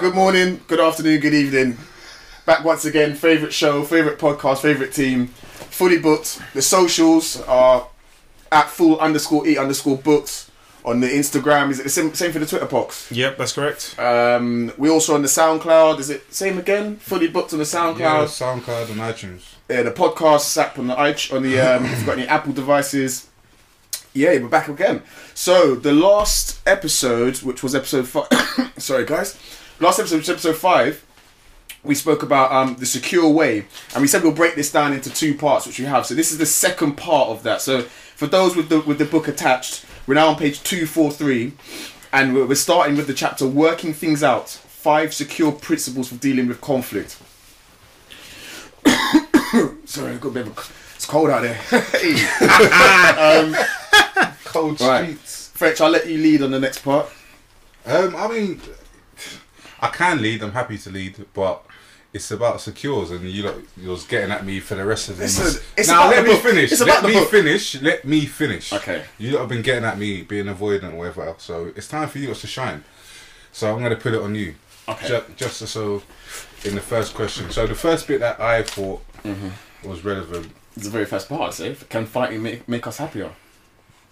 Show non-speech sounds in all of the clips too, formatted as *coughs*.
Good morning, good afternoon, good evening. Back once again, favourite show, favourite podcast, favourite team. Fully booked. The socials are at full underscore e underscore books on the Instagram. Is it the same, same for the Twitter box? Yep, that's correct. Um, we also on the SoundCloud. Is it same again? Fully booked on the SoundCloud. Yeah, SoundCloud. SoundCloud and iTunes. Yeah, the podcast app on the iTunes, on the um, if you've got any *laughs* Apple devices. Yeah, we're back again. So the last episode, which was episode five, *coughs* sorry guys, last episode, episode five, we spoke about um, the secure way, and we said we'll break this down into two parts, which we have. So this is the second part of that. So for those with the with the book attached, we're now on page two four three, and we're, we're starting with the chapter working things out. Five secure principles for dealing with conflict. *coughs* Sorry, I've got a bit of a, it's cold out there. *laughs* Cold Right. streets. French, I'll let you lead on the next part. Um, I mean, I can lead. I'm happy to lead, but it's about secures, and you lot, you're getting at me for the rest of this. It's now about let me book. finish. It's let me book. finish. Let me finish. Okay. You lot have been getting at me, being avoidant or whatever. else, So it's time for you to shine. So I'm going to put it on you. Okay. Ju- Just, so in the first question. So the first bit that I thought Mm-hmm. was relevant. It's the very first part, I say. Can fighting make, make us happier?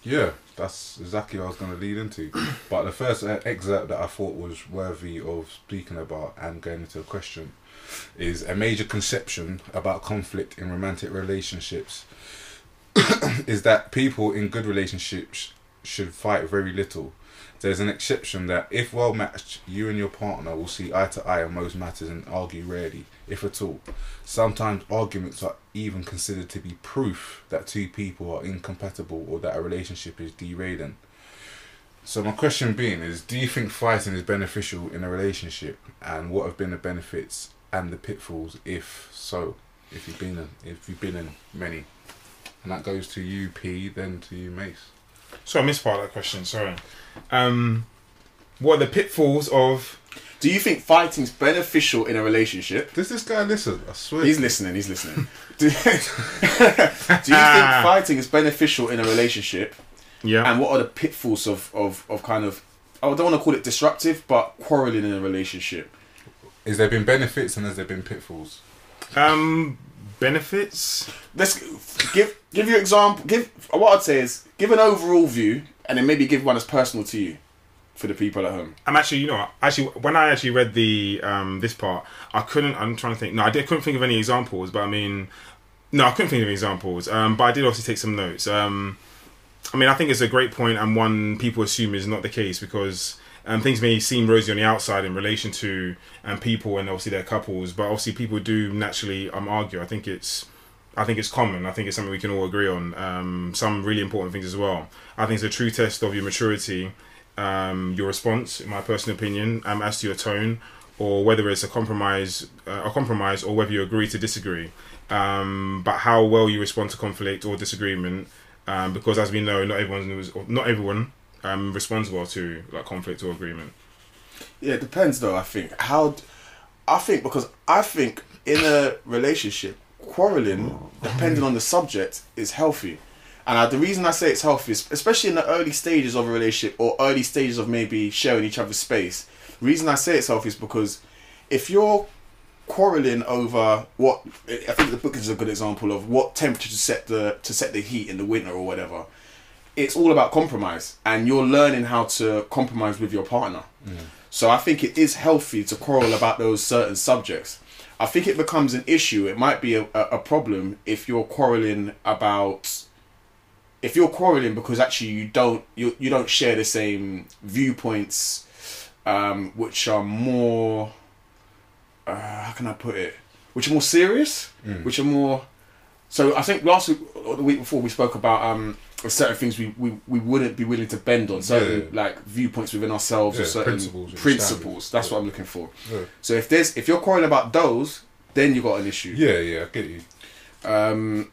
Yeah, that's exactly what I was going to lead into. *coughs* but the first uh, excerpt that I thought was worthy of speaking about and going into a question is a major conception about conflict in romantic relationships *coughs* is that people in good relationships should fight very little. There's an exception that if well matched, you and your partner will see eye to eye on most matters and argue rarely, if at all. Sometimes arguments are even considered to be proof that two people are incompatible or that a relationship is derailing. So my question being is, do you think fighting is beneficial in a relationship, and what have been the benefits and the pitfalls, if so, if you've been in, if you've been in many, and that goes to you, P, then to you, Mace. So I missed part of that question. Sorry. Um, what are the pitfalls of? Do you think fighting's beneficial in a relationship? Does this guy listen? I swear. He's listening, he's listening. do, *laughs* do you think fighting is beneficial in a relationship? Yeah. And what are the pitfalls of, of, of kind of, I don't want to call it disruptive, but quarreling in a relationship? Is there been benefits and has there been pitfalls? Um, benefits. Let's give give you example. Give what I'd say is give an overall view, and then maybe give one that's personal to you, for the people at home. I'm actually, you know, actually, when I actually read the um this part, I couldn't. I'm trying to think. No, I did, couldn't think of any examples. But I mean, no, I couldn't think of any examples. Um, but I did obviously take some notes. Um, I mean, I think it's a great point and one people assume is not the case because um, things may seem rosy on the outside in relation to um, people and obviously their couples, but obviously people do naturally um, argue. I think it's I think it's common. I think it's something we can all agree on. Um, some really important things as well. I think it's a true test of your maturity, um, your response, in my personal opinion, um, as to your tone, or whether it's a compromise, uh, a compromise, or whether you agree to disagree. Um, but how well you respond to conflict or disagreement, um, because as we know, not everyone not everyone um, responds well to like conflict or agreement. Yeah, it depends though. I think how. I think because I think in a relationship, quarreling, depending on the subject, is healthy. And uh, the reason I say it's healthy is, especially in the early stages of a relationship or early stages of maybe sharing each other's space. The reason I say it's healthy is because if you're quarreling over what I think the book is a good example of what temperature to set the to set the heat in the winter or whatever. It's all about compromise, and you're learning how to compromise with your partner. So I think it is healthy to quarrel about those certain subjects. I think it becomes an issue. It might be a, a, a problem if you're quarreling about if you're quarreling because actually you don't you, you don't share the same viewpoints um, which are more uh, how can I put it which are more serious which are more so I think last week or the week before we spoke about um certain things we, we, we wouldn't be willing to bend on certain Yeah. like viewpoints within ourselves or certain principles principles that's Yeah. what I'm looking for Yeah. so if there's if you're quarreling about those then you've got an issue Yeah, yeah, I get you. um,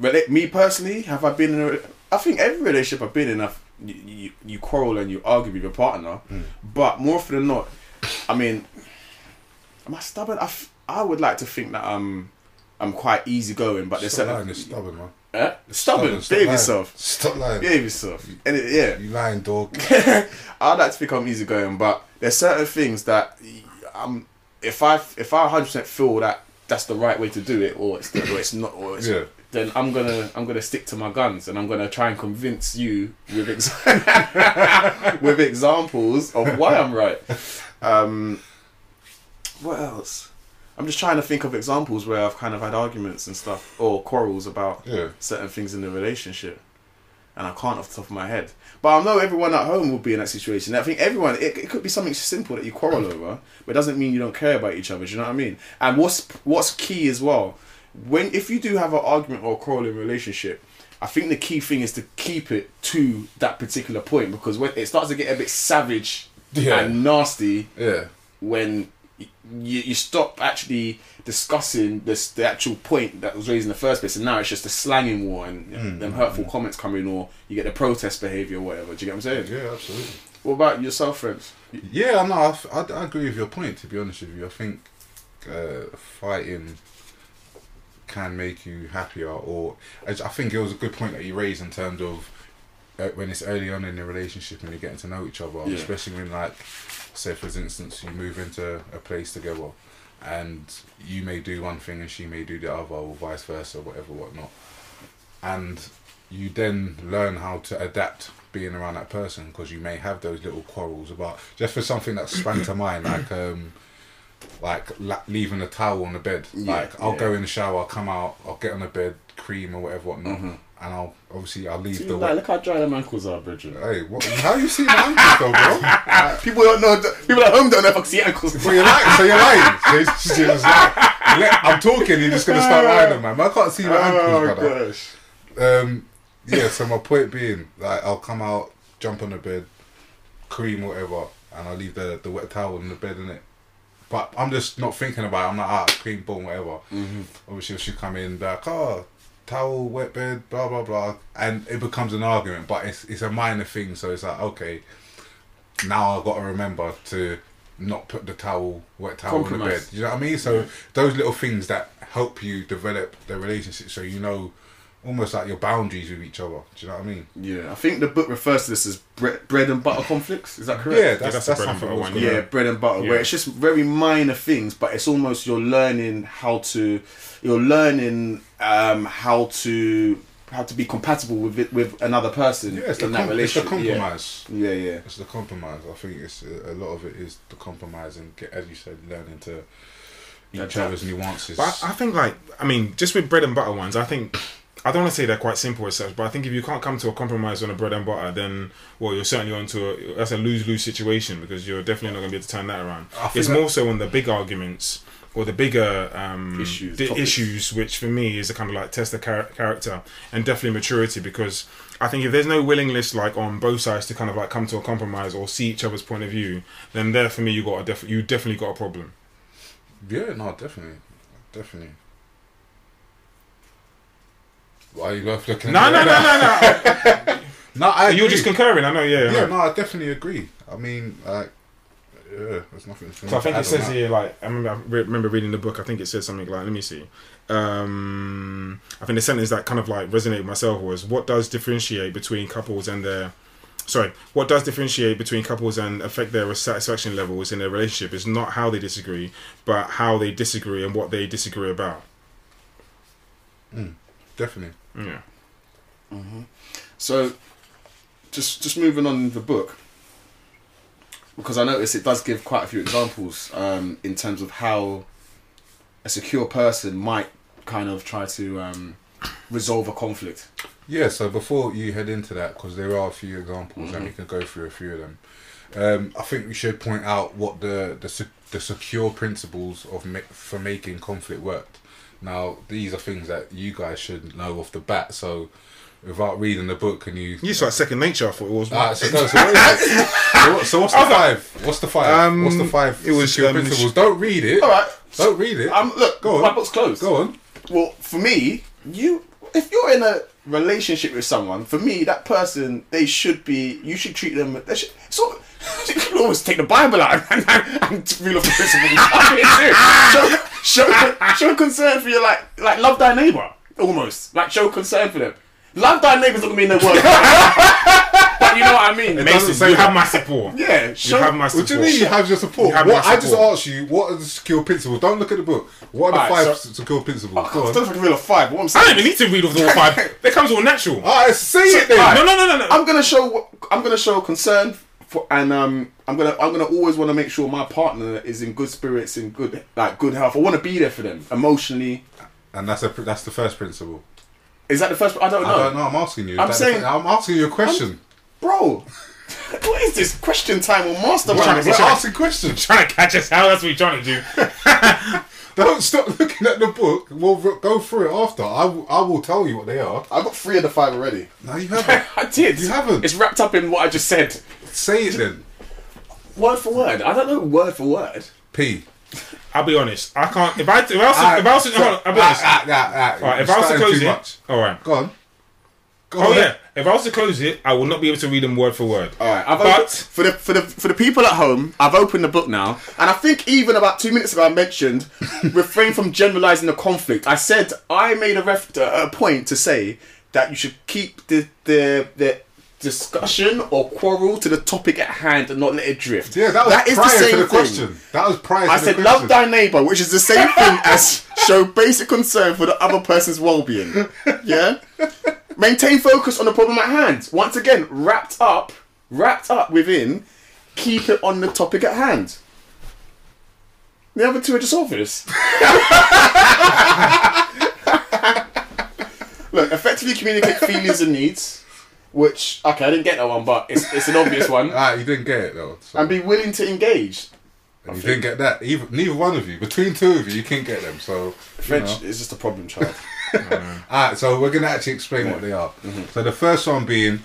rela- me personally, have I been in a? I think every relationship I've been in, I've, you, you, you quarrel and you argue with your partner, but more often than not, I mean, am I stubborn? I, f- I would like to think that I'm I'm quite easygoing, but there's Stop certain lying, stubborn, man. Eh? stubborn. Stop Behave lying. yourself. Stop lying. Behave yourself. And it, yeah, You lying dog. *laughs* I'd like to think I'm easygoing, but there's certain things that um, if I if I 100 percent feel that that's the right way to do it, or it's or it's not, or it's, Yeah. Then I'm gonna I'm gonna stick to my guns, and I'm gonna try and convince you with ex- *laughs* with examples of why I'm right. Um, what else? I'm just trying to think of examples where I've kind of had arguments and stuff or quarrels about Yeah. certain things in the relationship, and I can't off the top of my head. But I know everyone at home will be in that situation. I think everyone. It, it could be something simple that you quarrel over, but it doesn't mean you don't care about each other. Do you know what I mean? And what's what's key as well, when if you do have an argument or quarrel in relationship. I think the key thing is to keep it to that particular point because when it starts to get a bit savage Yeah. and nasty, Yeah. when you, you stop actually discussing this the actual point that was raised in the first place, and now it's just a slanging war and Mm. them hurtful comments coming, or you get the protest behavior, or whatever. Do you get what I'm saying? Yeah, absolutely. What about yourself, friends? Yeah, no, I, I- I agree with your point. To be honest with you, I think uh, fighting can make you happier, or I think it was a good point that you raised in terms of uh, when it's early on in the relationship and you're getting to know each other, Yeah. especially when, like, say for instance, you move into a place together, and you may do one thing and she may do the other, or vice versa, whatever, whatnot, and you then learn how to adapt being around that person because you may have those little quarrels about just for something that sprang to mind like um like la- leaving a towel on the bed Yeah, like i'll yeah. go in the shower i'll come out i'll get on the bed cream or whatever whatnot Mhm. and i'll obviously i'll leave See, the like, wet look how dry them ankles are, Bridget. hey what, how you see my ankles though bro *laughs* people don't know. People at home don't know if I can see ankles. so you're lying so you're lying so it's just, like, let- i'm talking you're just gonna start lying on man i can't see my ankles oh brother gosh. Um, yeah, so my point being, like, I'll come out, jump on the bed, cream, whatever, and I'll leave the, the wet towel in the bed, in it. But I'm just not thinking about it. I'm like, ah, clean, boom, whatever. Mm-hmm. Obviously, she'll come in, be like, oh, towel, wet bed, blah, blah, blah. And it becomes an argument, but it's, it's a minor thing. So it's like, okay, now I've got to remember to not put the towel, wet towel on the bed. You know what I mean? So those little things that help you develop the relationship so you know almost like your boundaries with each other. Do you know what I mean? Yeah, I think the book refers to this as bre- bread and butter conflicts. Is that correct? Yeah, that's, that's that's, a bread and something butter that's one, good. yeah, bread and butter, Yeah. where it's just very minor things, but it's almost you're learning how to, you're learning um, how to how to be compatible with it with another person Yeah, it's the, in that com- it's the compromise. Yeah, yeah, yeah. It's the compromise. I think it's a, a lot of it is the compromise and get, as you said, learning to each other's nuances. But I think like I mean, just with bread and butter ones, I think I don't want to say they're quite simple as such, but I think if you can't come to a compromise on a bread and butter, then well, you're certainly onto a that's a lose lose situation because you're definitely not going to be able to turn that around. It's more so on the big arguments or the bigger um, Issues, the issues, which for me is a kind of like test of char- character and definitely maturity because. I think if there's no willingness, like on both sides, to kind of like come to a compromise or see each other's point of view, then there for me you got a def- you definitely got a problem. yeah, no, definitely, definitely. Why are you both looking? No, no, no, no, no. no. I You're just concurring. I know. Yeah. yeah, yeah. no, I definitely agree. I mean, like, yeah, there's nothing. So I think it says here, like, I remember, I re- remember reading the book. I think it says something like, let me see. Um, I think the sentence that kind of like resonated with myself was, "What does differentiate between couples and their, sorry, what does differentiate between couples and affect their satisfaction levels in their relationship is not how they disagree, but how they disagree and what they disagree about." definitely. Yeah. So, just just moving on in the book, because I notice it does give quite a few examples um, in terms of how a secure person might kind of try to um, resolve a conflict. Yeah, so before you head into that, because there are a few examples and we can go through a few of them, um, I think we should point out what the the, the secure principles of ma- for making conflict work. Now, these are things that you guys should know off the bat. So, without reading the book, and you. You just like second nature. I thought it was. Alright, so, no, so, what is so, what, so what's the *laughs* five? What's the five? Um, what's the five? it was, secure um, principles. Don't read it. All right. Don't read it. Um, look, Go on. my book's closed. Go on. Well, for me, you if you're in a relationship with someone, for me, that person, they should be. You should treat them. They should. *laughs* You can always take the Bible out *laughs* and, and, off the principle. *laughs* show, show, show concern for your like, like love thy neighbor. Almost like show concern for them. Love thy neighbors doesn't mean they work. But you know what I mean. Mason, say you have my support. Yeah, You show, have my support. What do you mean you have your support? You have what my I just support. asked you, what are the secure principles? Don't look at the book. What are the Alright, five so- secure principles? I Go don't on. know if I can reel a five. But what I'm saying, I don't even need to read off *laughs* all five. That comes all natural. Alright, say it then. alright. No, no, no, no, no. I'm gonna show. I'm gonna show concern for, and um, I'm gonna. I'm gonna always want to make sure my partner is in good spirits, in good like good health. I want to be there for them emotionally. And that's a that's the first principle. Is that the first? I don't know, I don't know. I'm asking you. I'm saying- the- I'm asking you a question. Bro. what is this question time on mastermind? Trying We're to- trying- asking questions. trying to catch us out. That's what you're trying to do. *laughs* Don't stop looking at the book. We'll r- go through it after. I, will- I will tell you what they are. I got three of the five already. No, you haven't. *laughs* I did. You haven't. It's wrapped up in what I just said, Say it then. word for word. I don't know word for word. P. I'll be honest. I can't. If I if I was to, Ah, if I was to, so- hold on, I'll be honest. ah, ah, ah, ah, Alright, if you're I was to starting close too it, much. all right. Go on. Go Oh on. yeah. If I was to close it, I will not be able to read them word for word. All right, I've But- opened, for the for the for the people at home, I've opened the book now, and I think even about two minutes ago I mentioned *laughs* refrain from generalizing the conflict. I said I made a ref uh, a point to say that you should keep the the the discussion or quarrel to the topic at hand and not let it drift. Yeah, that was That is prior the same to the thing. question. That was prior I to said the love thy neighbor, which is the same thing as *laughs* show basic concern for the other person's well-being. *laughs* Yeah. Maintain focus on the problem at hand. Once again, wrapped up, wrapped up within, keep it on the topic at hand. The other two are just obvious. *laughs* Look, effectively communicate feelings and needs, which okay, I didn't get that one, but it's, it's an obvious one. Ah, you didn't get it though. So. And be willing to engage. And you didn't get that. Either, neither one of you. Between two of you, you can't get them. So, you know. is just a problem child. *laughs* Alright, so we're going to actually explain what they are. Mm-hmm. So, the first one being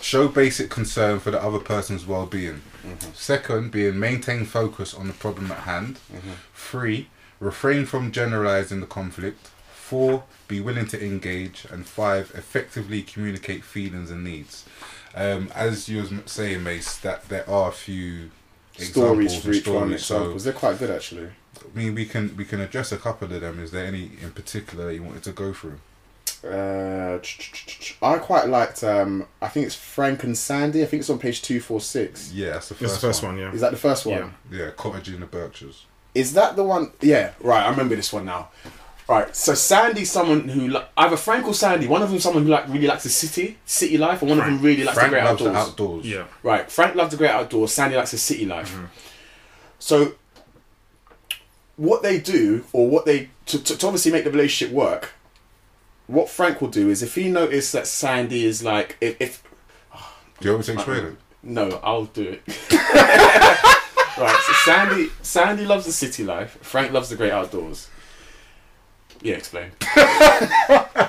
show basic concern for the other person's well being. Mm-hmm. Second, being maintain focus on the problem at hand. Mm-hmm. Three, refrain from generalizing the conflict. Four, be willing to engage. And five, effectively communicate feelings and needs. Um, as you m- saying, Mace, that there are a few stories examples for each one. stories. So, Examples. They're quite good actually. I mean, we can we can address a couple of them. Is there any in particular that you wanted to go through? Uh, I quite liked. Um, I think it's Frank and Sandy. I think it's on page two four six. Yeah, that's the It's first, the first one, yeah. Is that the first one? Yeah. Yeah, cottage in the Berkshires. Is that the one? Yeah, right. I remember this one now. Right. So Sandy's someone who li- either Frank or Sandy. One of them someone who like really likes the city, city life, and one of them really likes Frank the great loves outdoors. the outdoors. Yeah. Right. Frank loves the great outdoors. Sandy likes the city life. So, what they do, or what they to, to, to obviously make the relationship work, what Frank will do is if he notices that Sandy is like if, if Do you want me to explain it? no, I'll do it. *laughs* right. So Sandy Sandy loves the city life. Frank loves the great outdoors. Yeah, explain. *laughs*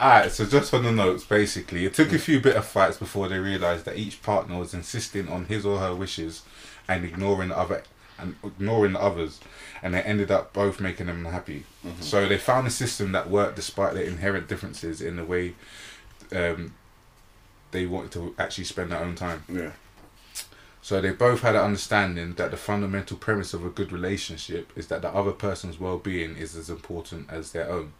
Alright, so just on the notes, basically, it took a few bit of fights before they realised that each partner was insisting on his or her wishes and ignoring the other and ignoring the others, and they ended up both making them unhappy. So they found a system that worked despite their inherent differences in the way um, they wanted to actually spend their own time. Yeah. So they both had an understanding that the fundamental premise of a good relationship is that the other person's well-being is as important as their own.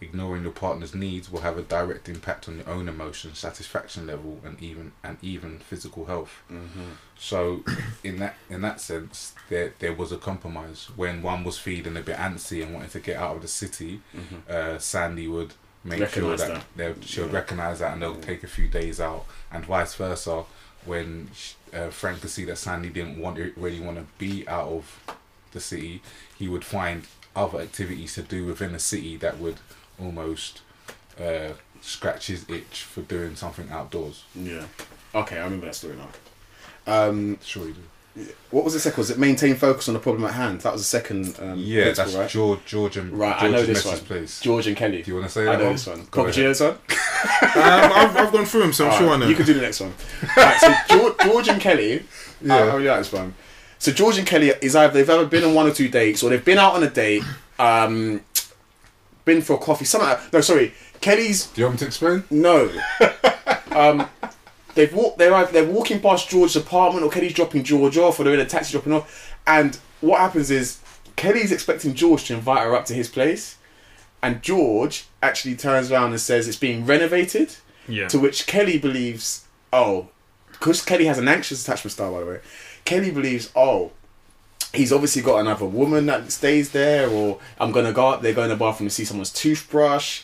Ignoring your partner's needs will have a direct impact on your own emotion, satisfaction level, and even and even physical health. So, *coughs* in that in that sense, there there was a compromise. When one was feeling a bit antsy and wanted to get out of the city, uh, Sandy would make Recognise sure that, that. they she'll Yeah. recognise that and they'll take a few days out, and vice versa. When uh, Frank could see that Sandy didn't want really want to be out of the city, he would find other activities to do within the city that would almost uh, scratch his itch for doing something outdoors. Yeah. Okay, I remember that story now. Um, Sure, you do. what was the second? Was it maintain focus on the problem at hand? That was the second. Um, Yeah, principle, that's right? George, George and Right, I George know this one. place. George and Kelly. Do you want to say I that know one? this one. Go Papa, do you know this one? Um, I've, I've gone through them, so I'm sure I know. You can do the next one. right, so *laughs* George, George and Kelly. *laughs* Yeah. I, I really like this one. So George and Kelly is either they've ever been on one or two dates, or they've been out on a date, um, been for a coffee. Something. Like, no, sorry. Kelly's Do you want me to explain? no. *laughs* um, they've walked. They're either- they're walking past George's apartment, or Kelly's dropping George off, or they're in a taxi dropping off. And what happens is Kelly's expecting George to invite her up to his place, and George actually turns around and says it's being renovated. Yeah. To which Kelly believes, oh, because Kelly has an anxious attachment style, by the way. Kelly believes, oh, he's obviously got another woman that stays there, or I'm gonna go up there, go in the bathroom to see someone's toothbrush,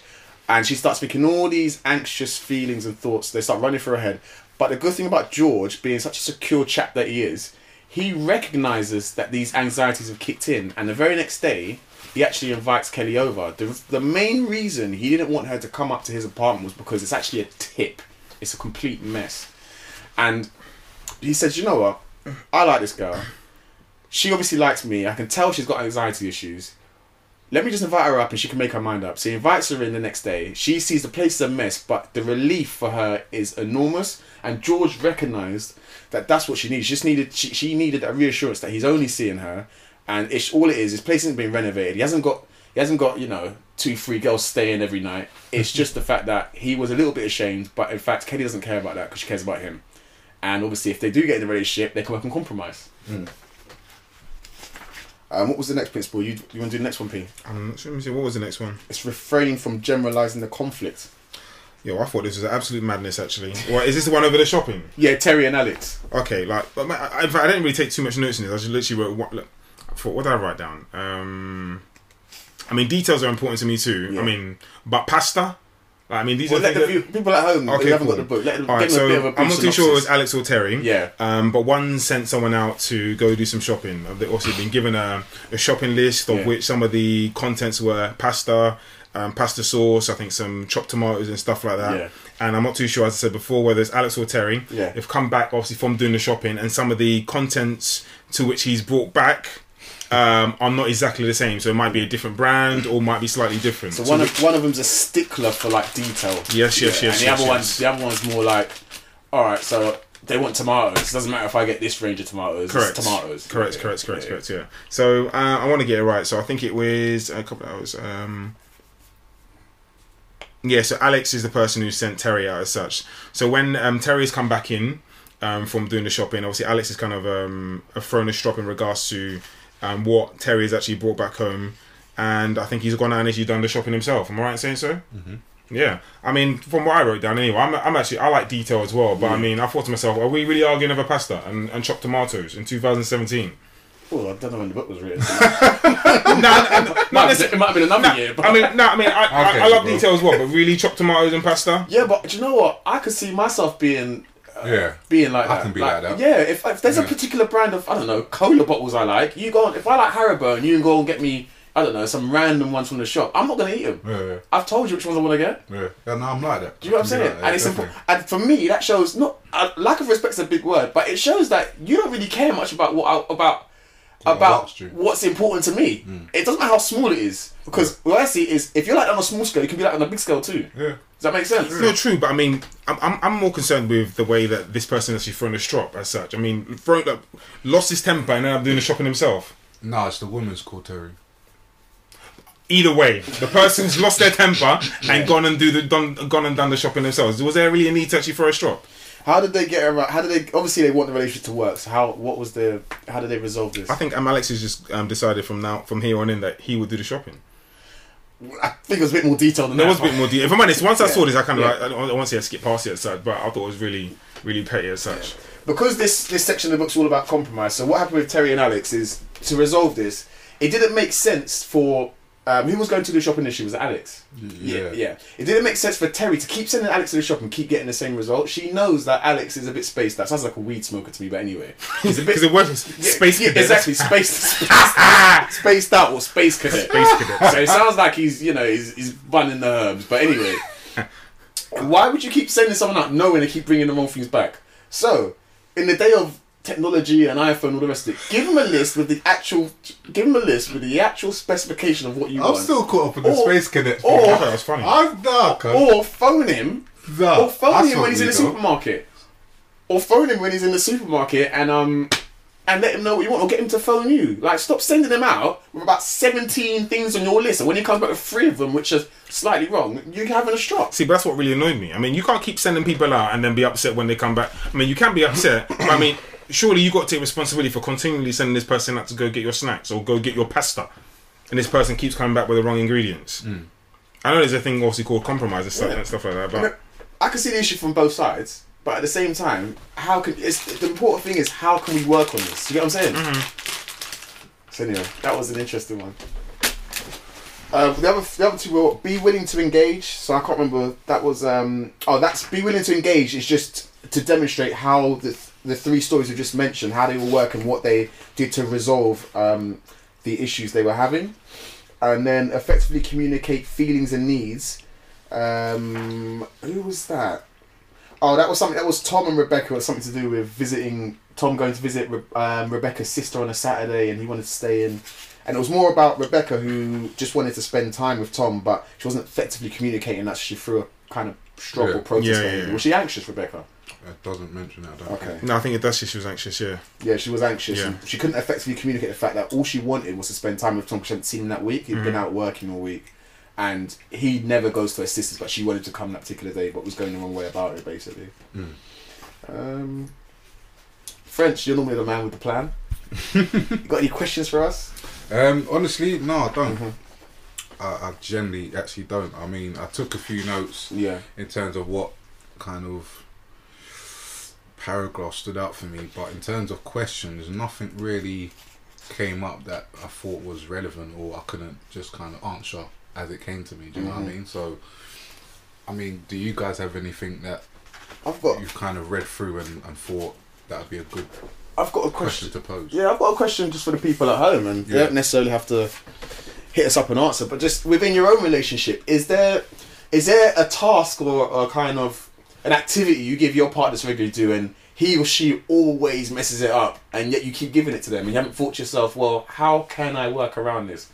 and she starts thinking all these anxious feelings and thoughts. They start running through her head. But the good thing about George, being such a secure chap that he is, he recognizes that these anxieties have kicked in, and the very next day, he actually invites Kelly over. The, the main reason he didn't want her to come up to his apartment was because it's actually a tip. It's a complete mess. And he says, you know what? I like this girl. She obviously likes me. I can tell she's got anxiety issues. Let me just invite her up and she can make her mind up. So he invites her in the next day. She sees the place is a mess, but the relief for her is enormous. And George recognized that that's what she needs. She just needed she, she needed a reassurance that he's only seeing her, and it's all it is. His place isn't being renovated. He hasn't got he hasn't got you know two three girls staying every night. It's *laughs* just the fact that he was a little bit ashamed, but in fact Kelly doesn't care about that because she cares about him. And obviously, if they do get in a relationship, they can work on compromise. Hmm. Um, what was the next principle? You you want to do the next one, P? I'm not sure. Let me see. What was the next one? It's refraining from generalizing the conflict. Yo, I thought this was absolute madness. Actually, what is this the one over the shopping? Yeah, Terry and Alex. Okay, like, but my, I, I didn't really take too much notes in this. I just literally wrote what. Look, I thought, what did I write down? Um, I mean, details are important to me too. Yeah. I mean, but pasta. I mean, these Well, are the view, people at home Okay, haven't cool. got the book. Let them All right, give a bit of so I'm not too sure it was. Alex or Terry. Yeah. Um, but one sent someone out to go do some shopping. They've also been given a, a shopping list of Yeah. which some of the contents were pasta, um, pasta sauce, I think some chopped tomatoes and stuff like that. Yeah. And I'm not too sure, as I said before, whether it's Alex or Terry. Yeah. They've come back obviously from doing the shopping, and some of the contents to which he's brought back um, are not exactly the same. So it might be a different brand or might be slightly different. So one of one of them's a stickler for like detail. Yes, yes, Yeah, yes, And the yes, other yes. one's the other one's more like, all right, so they want tomatoes. It doesn't matter if I get this range of tomatoes. Correct. It's tomatoes. Correct, Yeah, correct, correct, yeah. correct. Yeah. So uh, I want to get it right. So I think it was a couple of hours. Um, yeah. So Alex is the person who sent Terry out as such. So when um, Terry's come back in um, from doing the shopping, obviously Alex is kind of um, thrown a strop in regards to um, what Terry has actually brought back home, and I think he's gone out and actually done the shopping himself. Am I right in saying so? Mm-hmm. Yeah, I mean, from what I wrote down anyway, I'm, I'm actually I like detail as well. But I mean, I thought to myself, are we really arguing over pasta and, and chopped tomatoes in 2017? Oh, I don't know when the book was written. no, no, necessarily. it might have been another year. But I mean, no, I mean, I, I, Okay, I love bro. detail as well, but really chopped tomatoes and pasta. yeah, but do you know what? I could see myself being Yeah. being like I that. can be like that. Yeah, if, if there's a Yeah. particular brand of I don't know cola bottles I like, you go. on- If I like Haribo and you can go and get me I don't know some random ones from the shop, I'm not gonna eat them. Yeah, yeah, I've told you which ones I want to get. yeah. Yeah, no, I'm like that. Do you know what I'm I can be saying? and it's important. And for me, that shows not uh, lack of respect's a big word, but it shows that you don't really care much about what I, about about works what's important to me. Hmm. It doesn't matter how small it is, because what I see is if you're like on a small scale, you can be like on a big scale too. Yeah. Does that make sense? No, true, but I mean, I'm, I'm, I'm more concerned with the way that this person actually thrown a strop as such. I mean, thrown, like, lost his temper and ended up doing the shopping himself. No, it's the woman's called Terry. Either way, the person's lost their temper *laughs* and gone and do the done, gone and done the shopping themselves. Was there really a need to actually throw a strop? How did they get around? How did they? Obviously, they want the relationship to work. So how? What was the? How did they resolve this? I think um, Alex has just um, decided from now from here on in that he would do the shopping. I think it was a bit more detailed than There that. was a bit more detail. If I'm honest, once I Yeah. saw this, I kind of Yeah. like, I don't, I want to say I skipped past it as such, but I thought it was really, really petty as such. because this this section of the book's all about compromise. So what happened with Terry and Alex is to resolve this. It didn't make sense for um, who was going to the shopping issue was it Alex. Yeah. yeah. It didn't make sense for Terry to keep sending Alex to the shop and keep getting the same result. She knows that Alex is a bit spaced out. Sounds like a weed smoker to me, but anyway, he's a bit *laughs* Because it was space yeah, cadet. exactly spaced, *laughs* spaced, spaced out or space cadet. Space cadet. So it sounds like he's you know he's, he's bunning the herbs. But anyway, *laughs* why would you keep sending someone out knowing they keep bringing the wrong things back? So in the day of technology and iPhone, all the rest of it, give him a list with the actual. Give him a list with the actual specification of what you want. I'm still caught up in the Or- space cadet. or-. I thought was funny. I'm dark. or phone him Nah, or phone him when he's in the supermarket. Or phone him when he's in the supermarket and um and let him know what you want, or get him to phone you. Like, stop sending him out with about seventeen things on your list, and when he comes back with three of them which are slightly wrong, you're having a strop. See, but that's what really annoyed me. I mean, you can't keep sending people out and then be upset when they come back. I mean, you can be upset, but I mean, surely you got to take responsibility for continually sending this person out to go get your snacks or go get your pasta, and this person keeps coming back with the wrong ingredients. I know there's a thing obviously called compromise and stuff, Yeah. and stuff like that, I, mean, but I can see the issue from both sides, but at the same time, how can it's the important thing is how can we work on this? You get what I'm saying? So anyway, that was an interesting one. Uh, the other the other two were be willing to engage. So I can't remember that was um oh that's be willing to engage is just to demonstrate how the the three stories we just mentioned how they all work and what they did to resolve um, the issues they were having, and then effectively communicate feelings and needs. Um, who was that? Oh, that was something. That was Tom and Rebecca. It was something to do with visiting. Tom going to visit Re- um, Rebecca's sister on a Saturday, and he wanted to stay in. And it was more about Rebecca who just wanted to spend time with Tom, but she wasn't effectively communicating that. She threw a kind of struggle Yeah. protest. Yeah, yeah, yeah. Was she anxious, Rebecca? It doesn't mention that. I don't Okay. think. no, I think it does. She was anxious. Yeah, Yeah, she was anxious. Yeah. She couldn't effectively communicate the fact that all she wanted was to spend time with Tom she hadn't seen him that week. he had been Mhm. out working all week. And he never goes to her sisters, but she wanted to come that particular day, but was going the wrong way about it, basically. Mm. Um, French, you're normally the man with the plan. *laughs* you got any questions for us? Um, honestly, no, I don't. Mhm. I, I generally actually don't. I mean, I took a few notes Yeah. in terms of what kind of paragraph stood out for me, but in terms of questions, nothing really came up that I thought was relevant or I couldn't just kind of answer as it came to me. Do you know what I Mhm. mean? So, I mean, do you guys have anything that I've got you've kind of read through and, and thought that would be a good I've got a question question. to pose? Yeah, I've got a question just for the people at home, and you Yeah. don't necessarily have to hit us up and answer, but just within your own relationship, is there is there a task or a kind of an activity you give your partners regularly do, and he or she always messes it up, and yet you keep giving it to them, and you haven't thought to yourself, well, how can I work around this?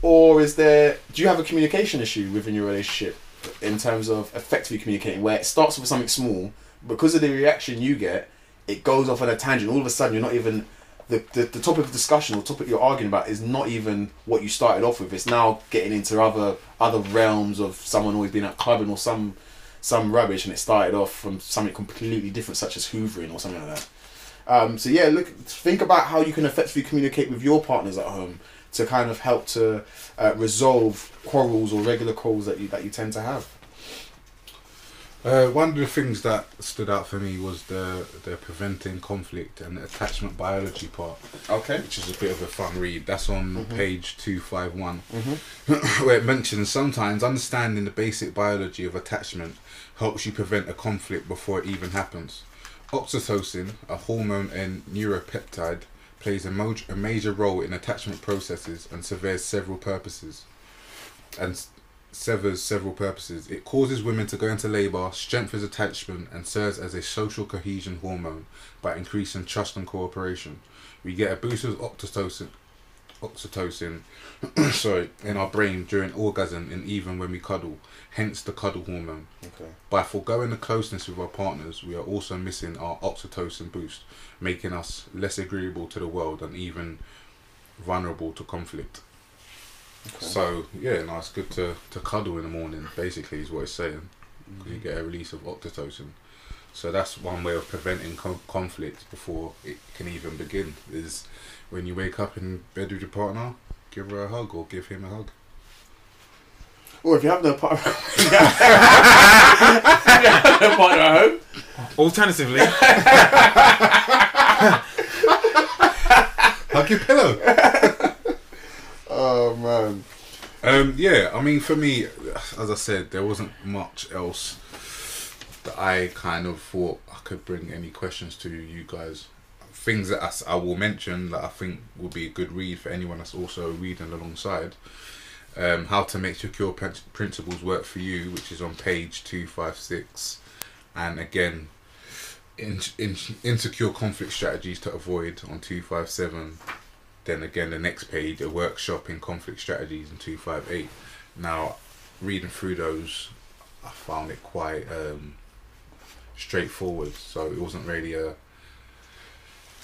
Or is there do you have a communication issue within your relationship in terms of effectively communicating, where it starts with something small, because of the reaction you get, it goes off on a tangent. All of a sudden, you're not even the, the, the topic of discussion or topic you're arguing about is not even what you started off with. It's now getting into other other realms of someone always being out clubbing or some some rubbish, and it started off from something completely different, such as hoovering or something like that. Um, so yeah, look, think about how you can effectively communicate with your partners at home to kind of help to uh, resolve quarrels or regular calls that you that you tend to have. Uh, one of the things that stood out for me was the the preventing conflict and attachment biology part, Okay. which is a bit of a fun read. That's on Mhm. page two five one, Mm-hmm. *coughs* where it mentions sometimes understanding the basic biology of attachment helps you prevent a conflict before it even happens. Oxytocin, a hormone and neuropeptide, plays a, mo- a major role in attachment processes and serves several purposes. And severs several purposes. It causes women to go into labour, strengthens attachment, and serves as a social cohesion hormone by increasing trust and cooperation. We get a boost of oxytocin, oxytocin, *clears throat* sorry, in our brain during orgasm and even when we cuddle. Hence the cuddle hormone. Okay. By foregoing the closeness with our partners, we are also missing our oxytocin boost, making us less agreeable to the world and even vulnerable to conflict. okay. So yeah, no, it's good to, to cuddle in the morning. Basically, is what it's saying. 'cause you mm-hmm. get a release of oxytocin. So that's one way of preventing con- conflict before it can even begin. Is when you wake up in bed with your partner, give her a hug or give him a hug. Or if you have no partner, if you have no partner at home, Alternatively, *laughs* Hug your pillow. *laughs* oh man, Um, yeah, I mean, for me, as I said, there wasn't much else that I kind of thought I could bring any questions to you guys. Things that I will mention that I think will be a good read for anyone that's also reading alongside. Um, how to make secure principles work for you, which is on page 256. And again, in, in, insecure conflict strategies to avoid on 257 then again the next page a workshop in conflict strategies in 258 now reading through those i found it quite um, straightforward so it wasn't really a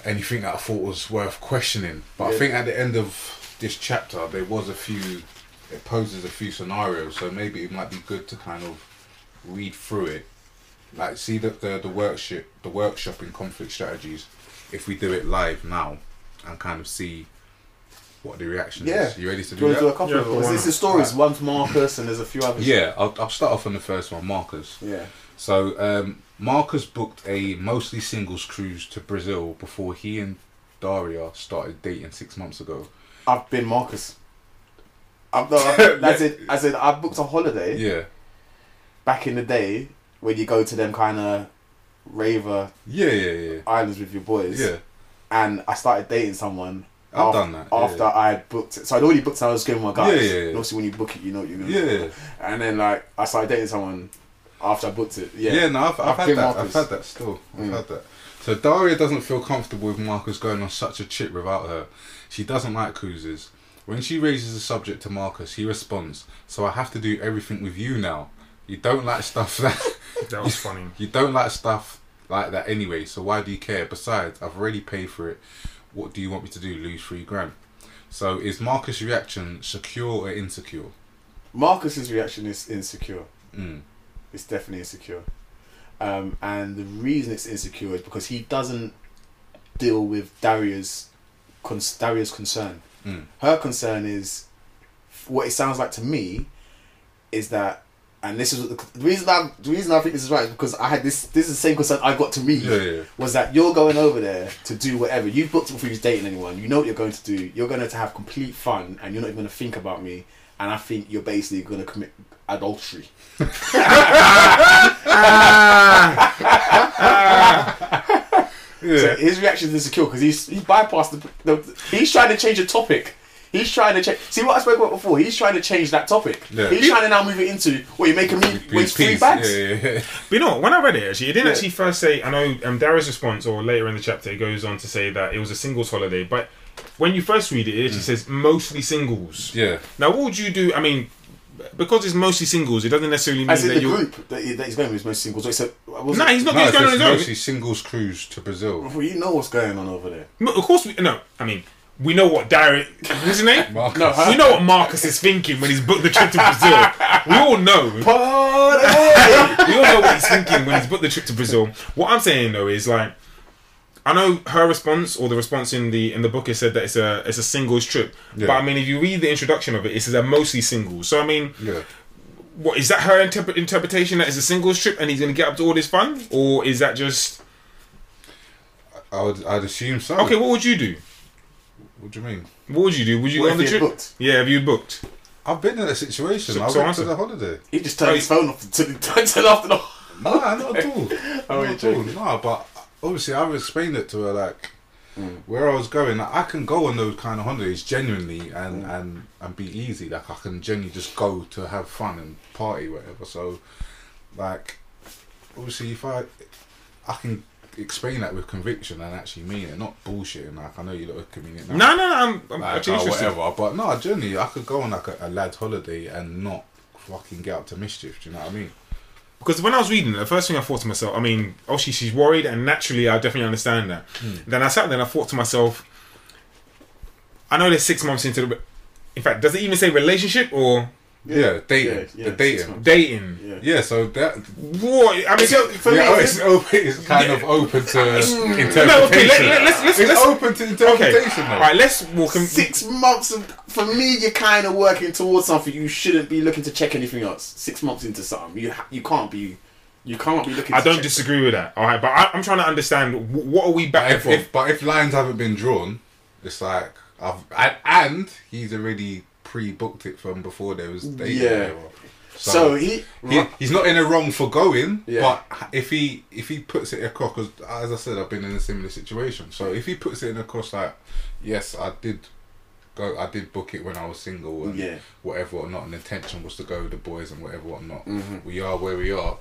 anything that I thought was worth questioning. But I think at the end of this chapter, there was a few. It poses a few scenarios, so maybe it might be good to kind of read through it, like see the the, the workshop the workshop in conflict strategies. If we do it live now, and kind of see what the reaction Yeah. is. You ready to Do do you want do a that? couple Yeah, of go. This is stories. One's Marcus and there's a few others. Yeah, I'll, I'll start off on the first one, Marcus. Yeah. So um, Marcus booked a mostly singles cruise to Brazil before he and Daria started dating six months ago. I've been Marcus. I've not, *laughs* as in, as in, I booked a holiday Yeah, back in the day when you go to them kind of raver yeah, yeah, yeah, islands with your boys. yeah. And I started dating someone. I've af- done that, after yeah. I had booked it. So I'd already booked. and I was going with my guys. Yeah, yeah, yeah. And obviously, when you book it, you know what you're gonna. Yeah, do. And then like I started dating someone after I booked it. Yeah. Yeah, no, I've, I've, I've had that. Marcus. I've had that still. I've Mm. had that. So Daria doesn't feel comfortable with Marcus going on such a trip without her. She doesn't like cruises. When she raises the subject to Marcus, he responds, "So I have to do everything with you now. You don't like stuff *laughs* that That was funny. you don't like stuff like that anyway. So why do you care? Besides, I've already paid for it. What do you want me to do? Lose three grand?" So is Marcus' reaction secure or insecure? Marcus's reaction is insecure. Mm. It's definitely insecure. Um, and the reason it's insecure is because he doesn't deal with Daria's cons- Daria's concern. Mm. Her concern is what it sounds like to me is that, and this is what the, the reason I the reason I think this is right is because I had this this is the same concern I got to me Yeah, yeah. was that you're going over there to do whatever you've booked before you're dating anyone. You know what you're going to do. You're going to have complete fun, and you're not even going to think about me. And I think you're basically going to commit adultery. *laughs* Yeah. So his reaction is insecure because he's he bypassed the, the. He's trying to change the topic. He's trying to change. See what I spoke about before. He's trying to change that topic. Yeah. He's trying to now move it into. What you're making me Peace, waste three bags. Yeah, yeah, yeah. But you know, when I read it, actually, it didn't Yeah. actually first say. I know um, Dara's response, or later in the chapter, it goes on to say that it was a singles holiday. But when you first read it, it actually says mostly singles. Mm. Yeah. Now, what would you do? I mean, because it's mostly singles, it doesn't necessarily mean As in that the you. group that, he, that he's going with is most singles. So it's a, was No, it- he's not. No, he's it's going on just his own. mostly singles cruise to Brazil. Well, you know what's going on over there. No, Of course, we no. I mean, we know what Dara. What's his name? Marcus. No, her- We know what Marcus is thinking when he's booked the trip to Brazil. We all know. Party! we all know what he's thinking when he's booked the trip to Brazil. What I'm saying though is like, I know her response or the response in the in the book is said that it's a it's a singles trip. Yeah. But I mean, if you read the introduction of it, it says they're mostly singles. So I mean, Yeah. what is that her interpre- interpretation that it's a singles trip and he's going to get up to all this fun, or is that just I would. I'd assume so. okay? What would you do? What do you mean? What would you do? Would you What go on if the he had trip? booked? Yeah, have you booked? I've been in a situation. So- I so went answer. to the holiday. He just turned his phone off to turn turn off the. Nah, not at all. *laughs* Oh, not at all. joking. Nah, but obviously I've explained it to her like mm. where I was going. Like, I can go on those kind of holidays genuinely and mm. and and be easy. Like I can genuinely just go to have fun and party, whatever. So, like, obviously if I I can explain that with conviction and actually mean it, not bullshitting. Like I know you look convenient now. No, no, no. I'm, I'm like, actually or interested. whatever. But no, generally, I could go on like a, a lad's holiday and not fucking get up to mischief. Do you know what I mean? Because when I was reading it, the first thing I thought to myself, I mean, obviously she's worried, and naturally I definitely understand that. Hmm. Then I sat there and I thought to myself, I know they're six months into the. In fact, does it even say relationship or Yeah, dating, Yeah, yeah, the six dating. dating? Yeah. Yeah, so that What? I mean, So for yeah, me, oh, it's- it's open. It's kind of open to *laughs* interpretation. No, okay, let- let- let's- let's- it's let's- open to interpretation. All though. right, let's walk. In, Six months of, for me, you're kind of working towards something. You shouldn't be looking to check anything else. Six months into something, you ha- you can't be, you can't be looking. I to don't check- disagree with that. All right, but I, I'm trying to understand wh- what are we But back if, from? if but if lines haven't been drawn, it's like I've and, and he's already pre-booked it from before there was dating. Yeah. whatever. So he, he, he's not in the wrong for going, Yeah. but if he if he puts it across, because as I said, I've been in a similar situation. So if he puts it in across like, yes, I did go, I did book it when I was single and Yeah. whatever or not, and the intention was to go with the boys and whatever or not. Mm-hmm. We are where we are,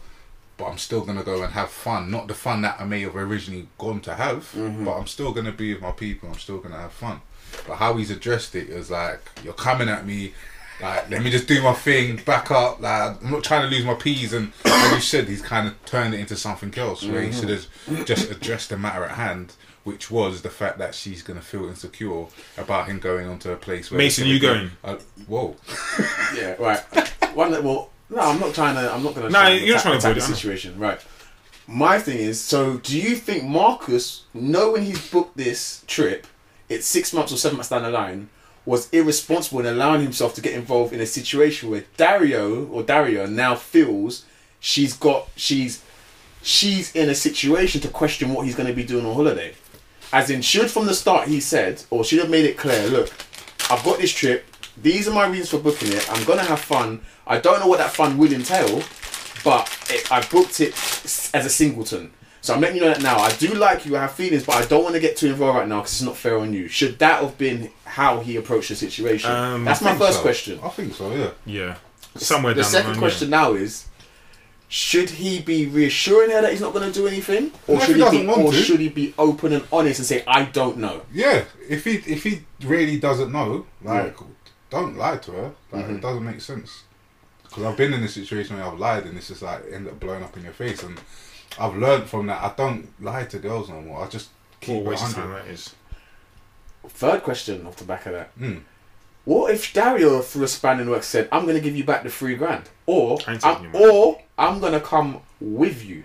but I'm still gonna go and have fun. Not the fun that I may have originally gone to have, Mm-hmm. but I'm still gonna be with my people. I'm still gonna have fun. But how he's addressed it is like, you're coming at me. Like, let me just do my thing, back up. Like, I'm not trying to lose my peas. And like you said, he's kind of turned it into something else where he should have just addressed the matter at hand which was the fact that she's gonna feel insecure about him going onto a place where Mason, you gonna be- going? Uh, whoa, *laughs* Yeah, right. One that well, no, I'm not trying to. I'm not going to. No, you're not trying to attack avoid the it, situation, right? My thing is, so do you think Marcus, knowing he's booked this trip, it's six months or seven months down the line, was irresponsible in allowing himself to get involved in a situation where Dario or Daria now feels she's got she's she's in a situation to question what he's going to be doing on holiday. As in, should from the start he said, or should have made it clear, look, I've got this trip. These are my reasons for booking it. I'm gonna have fun. I don't know what that fun will entail, but it, I booked it as a singleton. So I'm letting you know that now. I do like you. I have feelings, but I don't want to get too involved right now because it's not fair on you. Should that have been how he approached the situation? Um, That's I my first so. question. I think so. Yeah. Yeah, somewhere The down second the line, question now is. Should he be reassuring her that he's not going to do anything, or No, should he he, be, want or to. should he be open and honest and say, "I don't know"? Yeah, if he if he really doesn't know, like, don't lie to her. Like, Mm-hmm. it doesn't make sense. Because I've been in a situation where I've lied and it's just like end up blowing up in your face, and I've learned from that. I don't lie to girls no more. I just yeah. What keep a it waste of time that is. Third question off the back of that: Mm. What if Dario through a span in work said, "I'm going to give you back the three grand," or I ain't I'm, taking you or I'm going to come with you.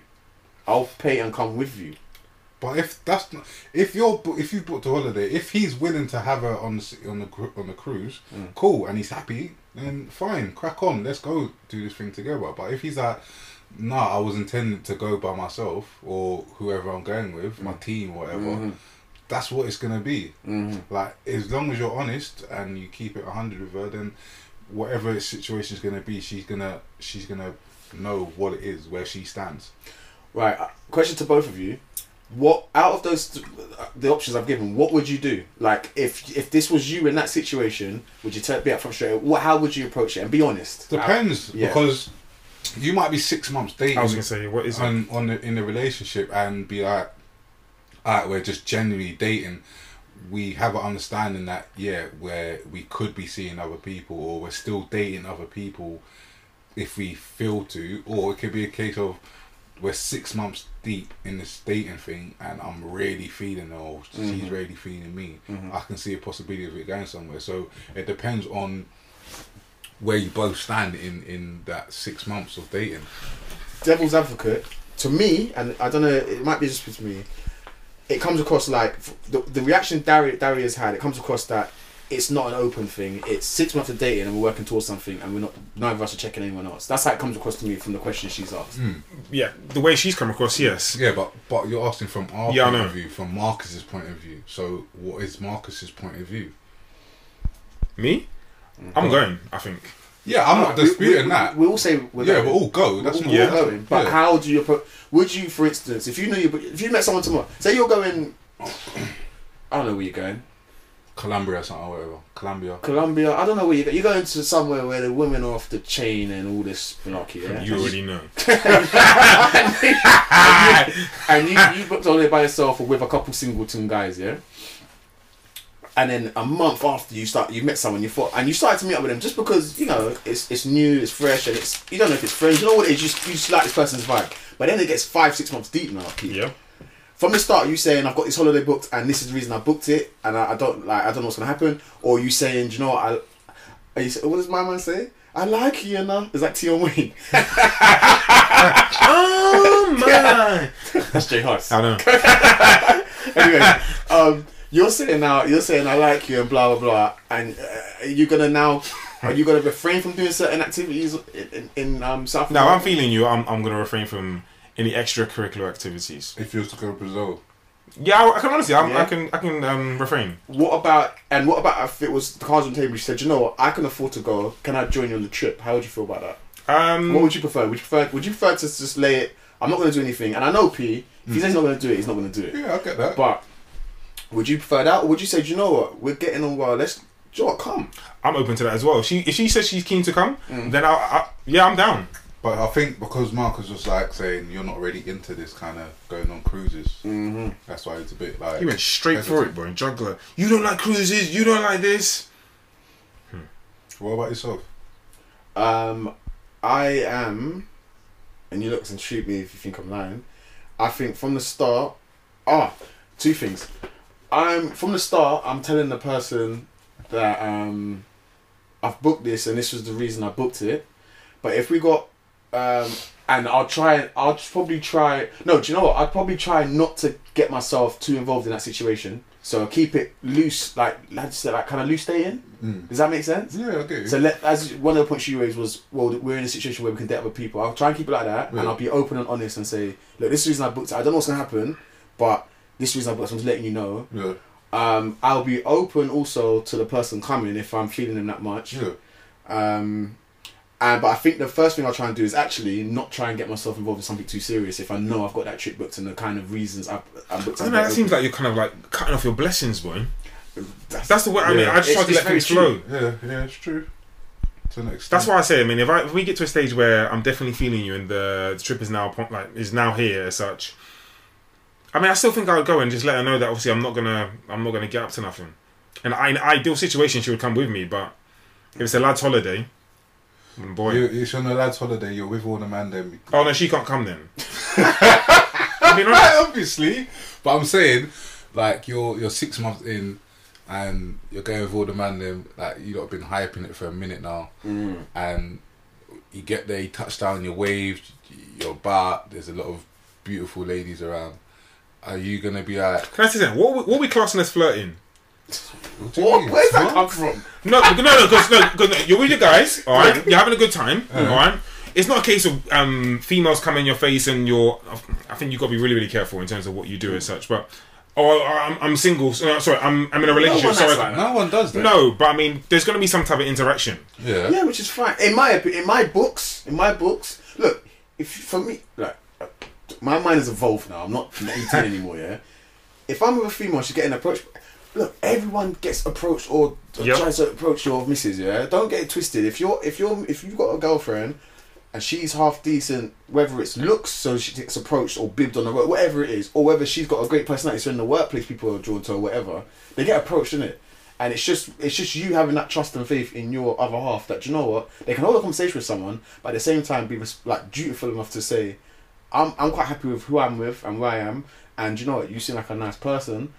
I'll pay and come with you. But if that's not, if you're bo- if you booked a holiday, if he's willing to have her on the s- on the cru- on the cruise, Mm. cool, and he's happy, then fine, crack on, let's go do this thing together. But if he's like, nah, I was intending to go by myself or whoever I'm going with, my team, whatever. Mhm. That's what it's gonna be. Mhm. Like as long as you're honest and you keep it hundred with her, then whatever the situation's gonna be, she's gonna she's gonna know what it is, where she stands. Right. uh, Question to both of you: What out of those th- uh, the options I've given, what would you do? Like, if if this was you in that situation, would you be upfront straight? What? How would you approach it? And be honest. Depends yeah. because you might be six months dating I was gonna say, what is it? on, on the, in the relationship and be like, alright, we're just genuinely dating. We have an understanding that yeah, where we could be seeing other people or we're still dating other people if we feel to, or it could be a case of we're six months deep in this dating thing and I'm really feeling her or she's Mhm. really feeling me. Mhm. I can see a possibility of it going somewhere. So it depends on where you both stand in in that six months of dating. devil's advocate to me, and I don't know, it might be just with me. It comes across like the, the reaction Dari has had. It comes across that it's not an open thing. It's six months of dating, and we're working towards something, and we're not. Neither of us are checking anyone else. That's how it comes across to me from the question she's asked. Hmm. yeah, the way she's come across, yes. Yeah, but but you're asking from our Yeah, I point know. of view, from Marcus's point of view. So what is Marcus's point of view? Me, I'm going. I think. Yeah, I'm not disputing we, that. We, all say we're yeah, going. we'll all go. That's we're not all Yeah. going. But Yeah. how do you approach? Would you, for instance, if you knew you, if you met someone tomorrow, say you're going, I don't know where you're going, Columbia or something, or whatever. Columbia. Colombia. I don't know where you're going. You're going to somewhere where the women are off the chain and all this malarkey. Yeah? You already know. *laughs* *laughs* and you, you booked on there by yourself or with a couple singleton guys, yeah. And then a month after you start, you met someone you thought, and you started to meet up with them just because you know it's it's new, it's fresh, and it's you don't know if it's friends. You know what it is. You just, you just like this person's vibe. But then it gets five, six months deep now. Pete. Yeah. From the start, you saying I've got this holiday booked, and this is the reason I booked it, and I, I don't like I don't know what's gonna happen. Or you saying, Do you know what? I, are you, what does my man say? I like you, you know. Is that Tion Wayne? *laughs* Oh *laughs* my! That's J Hus. I know. *laughs* anyway, um, you're saying now, you're saying I like you and blah blah blah, and uh, are gonna now, *laughs* are you gonna refrain from doing certain activities in, in, in um, South? Now I'm feeling you. I'm, I'm gonna refrain from any extracurricular activities. If you was to go to Brazil, Yeah, I, I can honestly. I'm, Yeah. I can. I can um, refrain. What about and what about if it was the cards on the table? You said, you know what, I can afford to go. Can I join you on the trip? How would you feel about that? Um, What would you prefer? Would you prefer? Would you prefer to just lay it? I'm not going to do anything, and I know P. If he says he's not going to do it, he's not going to do it. yeah, I get that. But would you prefer that, or would you say, do you know what, we're getting on well. Let's, do you know what, come. I'm open to that as well. If she if she says she's keen to come, Mm. then I, I yeah I'm down. But I think because Marcus was like saying you're not really into this kind of going on cruises, Mm-hmm. that's why it's a bit like. He went straight for it, bro. Juggler. You don't like cruises. You don't like this. What about yourself? Um, I am, and you look and shoot me if you think I'm lying. I think from the start, ah, two things. I'm from the start. I'm telling the person that um, I've booked this, and this was the reason I booked it. But if we got, um, and I'll try. I'll probably try. No, do you know what? I'd probably try not to get myself too involved in that situation. So keep it loose, like lads said, like kind of loose dating. Mm. Does that make sense? Yeah, okay. So let as one of the points you raised was, well, we're in a situation where we can date other people. I'll try and keep it like that, Yeah. and I'll be open and honest and say, look, this is the reason I booked it. I don't know what's gonna happen, but this reason I booked. it. I'm just letting you know. yeah, Um, I'll be open also to the person coming if I'm feeling them that much. yeah. Um, and but I think the first thing I'll try and do is actually not try and get myself involved in something too serious if I know I've got that trip booked and the kind of reasons I've, I'm booked. I know, that booked. seems like you're kind of like cutting off your blessings, boy. That's the way. I mean, I just try to let things flow. Yeah, yeah, it's true. To an extent. That's why I say. I mean, if I if we get to a stage where I'm definitely feeling you and the, the trip is now like is now here as such. I mean, I still think I would go and just let her know that obviously I'm not gonna I'm not gonna get up to nothing. And I, in an ideal situation, she would come with me, but if it's a lad's holiday, mm, boy. You, it's on a lad's holiday. You're with all the man. Then oh no, she can't come then. *laughs* I mean, right, obviously, but I'm saying, like you're you're six months in, and you're going with all the man. Then like you lot have been hyping it for a minute now, Mm. and you get there, you touch down, you waved, you're back. There's a lot of beautiful ladies around. Are you gonna be like? can I say something? What we, what are we classing as flirting? What do you What? mean? Where's that What? come from? No, no, no, because no, 'cause no, you're with your guys, all right. You're having a good time, all right. It's not a case of um, females come in your face and you're. I think you've got to be really, really careful in terms of what you do as such. But oh, I'm, I'm single. So, sorry, I'm, I'm in a relationship. one sorry, like No one does that. no, but I mean, there's going to be some type of interaction. Yeah. Yeah, which is fine. In my in my books, in my books, look, if for me, like, my mind has evolved now. I'm not 18 anymore. Yeah. If I'm with a female, she's getting approached. Look, everyone gets approached or Yep. tries to approach your missus. Yeah. Don't get it twisted. If you're if you're if you've got a girlfriend and she's half decent, whether it's looks, so she gets approached or bibbed on the road, whatever it is, or whether she's got a great personality, so in the workplace people are drawn to her, whatever, they get approached, in it. And it's just it's just you having that trust and faith in your other half that you know what they can hold a conversation with someone, but at the same time be res- like dutiful enough to say, I'm I'm quite happy with who I'm with and where I am, and you know what you seem like a nice person,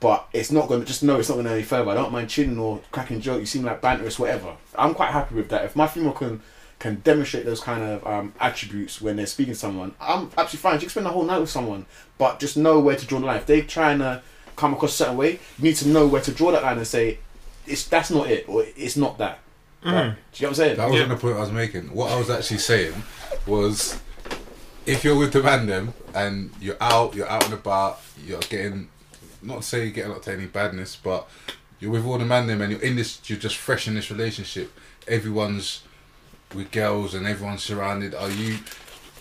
but it's not gonna just know it's not gonna any further. I don't mind chinning or cracking joke. You seem like banterous, whatever. I'm quite happy with that. If my female can can demonstrate those kind of um, attributes when they're speaking to someone, I'm absolutely fine. You can spend the whole night with someone, but just know where to draw the line. If they're trying to come across a certain way, you need to know where to draw that line and say, "It's that's not it," or "It's not that." Like, do you know what I'm saying? That wasn't Yeah. the point I was making. What I was actually saying was, if you're with the random and you're out, you're out and about, you're getting, not to say you're getting up to any badness, but you're with all the man them and you're in this, you're just fresh in this relationship. Everyone's with girls and everyone's surrounded. Are you,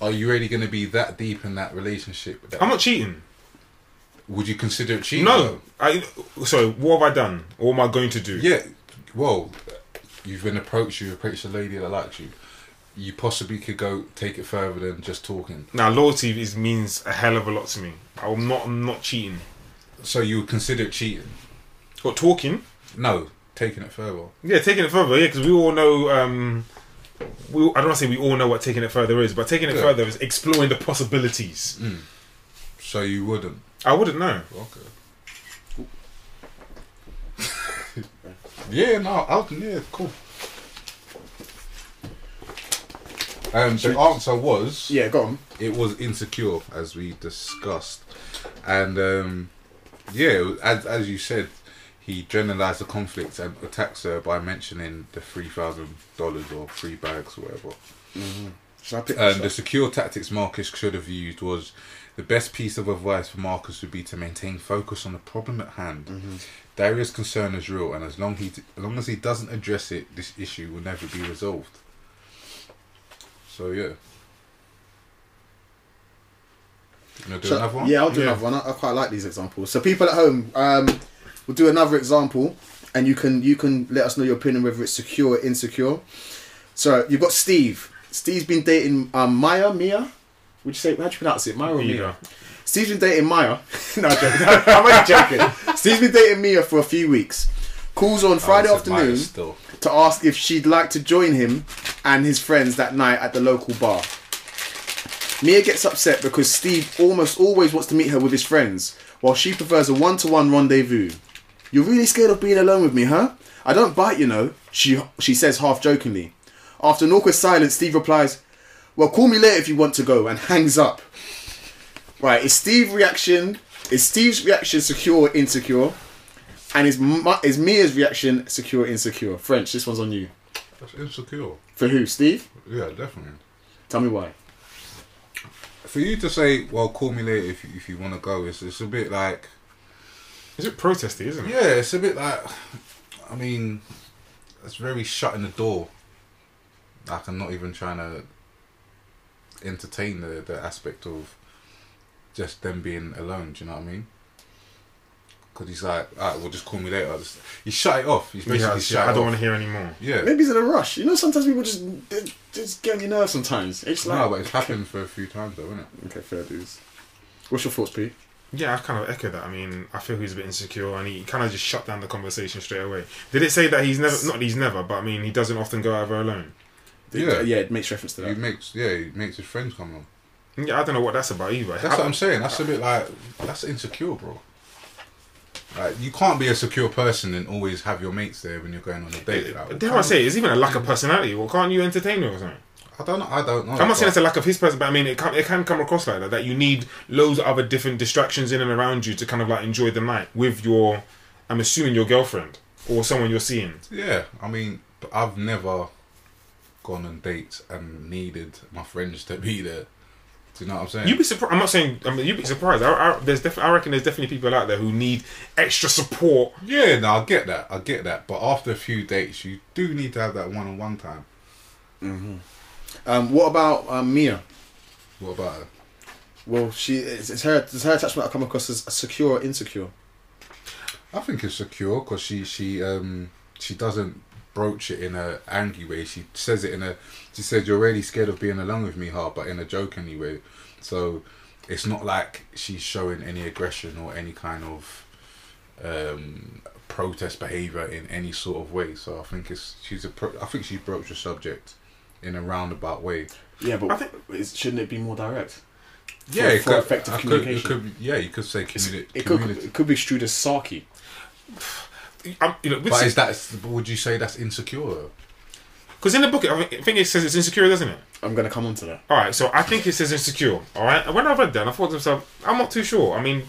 are you really going to be that deep in that relationship? That- I'm not cheating. would you consider it cheating? No, I. Sorry, what have I done? Or am I going to do? Yeah, well, you've been approached. You've approached a lady that likes you. You possibly could go take it further than just talking. Now loyalty is means a hell of a lot to me. I'm not. I'm not cheating. So you would consider cheating? Or talking. No, taking it further. Yeah, taking it further. Yeah, because we all know. Um, we, I don't want to say we all know what taking it further is, but taking it Yeah. further is exploring the possibilities. So you wouldn't. I wouldn't know. Okay. *laughs* yeah, no, I'll, yeah, cool. Um, the answer was Yeah, go on. it was insecure as we discussed, and um, yeah, as as you said, he generalized the conflict and attacks her by mentioning the three thousand dollars or three bags or whatever. Pick And the secure tactics Marcus should have used was the best piece of advice for Marcus would be to maintain focus on the problem at hand. Darius' concern is real, and as long he as long as he doesn't address it, this issue will never be resolved. So yeah. You do So- another one? Yeah, I'll do Yeah. another one. I, I quite like these examples. So people at home, um, we'll do another example, and you can you can let us know your opinion whether it's secure or insecure. So you've got Steve. Steve's been dating um, Maya. Mia. Would you say How do you pronounce it? Maya or Mia? Either. Steve's been dating Maya. *laughs* no, I'm joking. *laughs* I'm only joking. Steve's been dating Mia for a few weeks. Calls on oh, Friday said mine afternoon to ask if she'd like to join him and his friends that night at the local bar. Mia gets upset because Steve almost always wants to meet her with his friends, while she prefers a one-to-one rendezvous. You're really scared of being alone with me, huh? I don't bite, you know. She she says half jokingly. After an awkward silence, Steve replies, "Well, call me later if you want to go," and hangs up. Right? Is Steve reaction? Is Steve's reaction secure or insecure? And is Ma- is Mia's reaction secure insecure? French. This one's on you. That's insecure. For who? Steve? Yeah, definitely. Tell me why. For you to say, "Well, call me later if you, if you want to go," it's it's a bit like Is it protesty, isn't it? yeah, it's a bit like I mean, it's very shutting the door. Like I'm not even trying to entertain the the aspect of just them being alone. Do you know what I mean? Because he's like, alright, well, just call me later. Just, he shut it off. He's basically I shut it don't off. want to hear anymore. Yeah. Maybe he's in a rush. You know, sometimes people just they just get on your nerves. Sometimes it's like No, but it's happened for a few times though, isn't it? Okay, fair dues. What's your thoughts, Pete? Yeah, I kind of echo that. I mean, I feel he's a bit insecure, and he kind of just shut down the conversation straight away. Did it say that he's never, not he's never, but I mean, he doesn't often go out of her alone. Yeah. yeah, it makes reference to that. He makes yeah, he makes his friends come along. Yeah, I don't know what that's about either. That's How- what I'm saying. That's a bit like that's insecure, bro. Like you can't be a secure person and always have your mates there when you're going on a date. Like, Dare I say, it's even a lack of personality. Well, can't you entertain her or something? I don't know. I don't know. I'm not saying it's a lack of his person, but I mean, it can, it can come across like that. That you need loads of other different distractions in and around you to kind of like enjoy the night with your, I'm assuming your girlfriend or someone you're seeing. Yeah, I mean, I've never gone on dates and needed my friends to be there. Do you know what I'm saying? You'd be surprised. I'm not saying. I mean, you'd be surprised. I, I, there's def- I reckon there's definitely people out there who need extra support. yeah, no, I get that. I get that. But after a few dates, you do need to have that one-on-one time. Hmm. Um, what about um, Mia? What about her? Well, she is, is her does her attachment come across as secure or insecure? I think it's secure because she she um she doesn't broach it in a angry way. She says it in a she said you're really scared of being alone with me, heart, but in a jokingly way. So it's not like she's showing any aggression or any kind of um protest behavior in any sort of way. So I think it's she's a pro- I think she broached the subject in a roundabout way. Yeah, but I think- is, shouldn't it be more direct? Yeah, For- it for could, effective I could- communication. it could, yeah, you could say communi- It could community. it could be construed as sarky. *sighs* You know, But is that? Would you say that's insecure? Because in the book, I think- it says it's insecure, doesn't it? I'm gonna come on to that. All right, so I think it says insecure. All right, and when I read that, I thought to myself, I'm not too sure. I mean,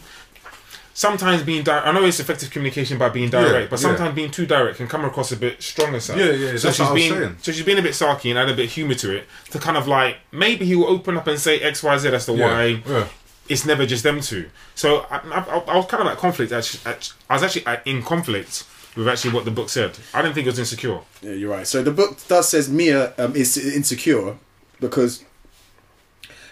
sometimes being direct, I know it's effective communication by being direct, Yeah, but yeah. sometimes being too direct can come across a bit stronger. Side. Yeah, yeah, So that's she's what I was being, saying. so she's being a bit sarky and add a bit of humor to it to kind of like maybe he will open up and say X, Y, Z as to why yeah. it's never just them two. So I, I, I was kind of like conflict. Actually, I was actually in conflict with actually what the book said. I didn't think it was insecure. Yeah, you're right. So the book does says Mia um, is insecure because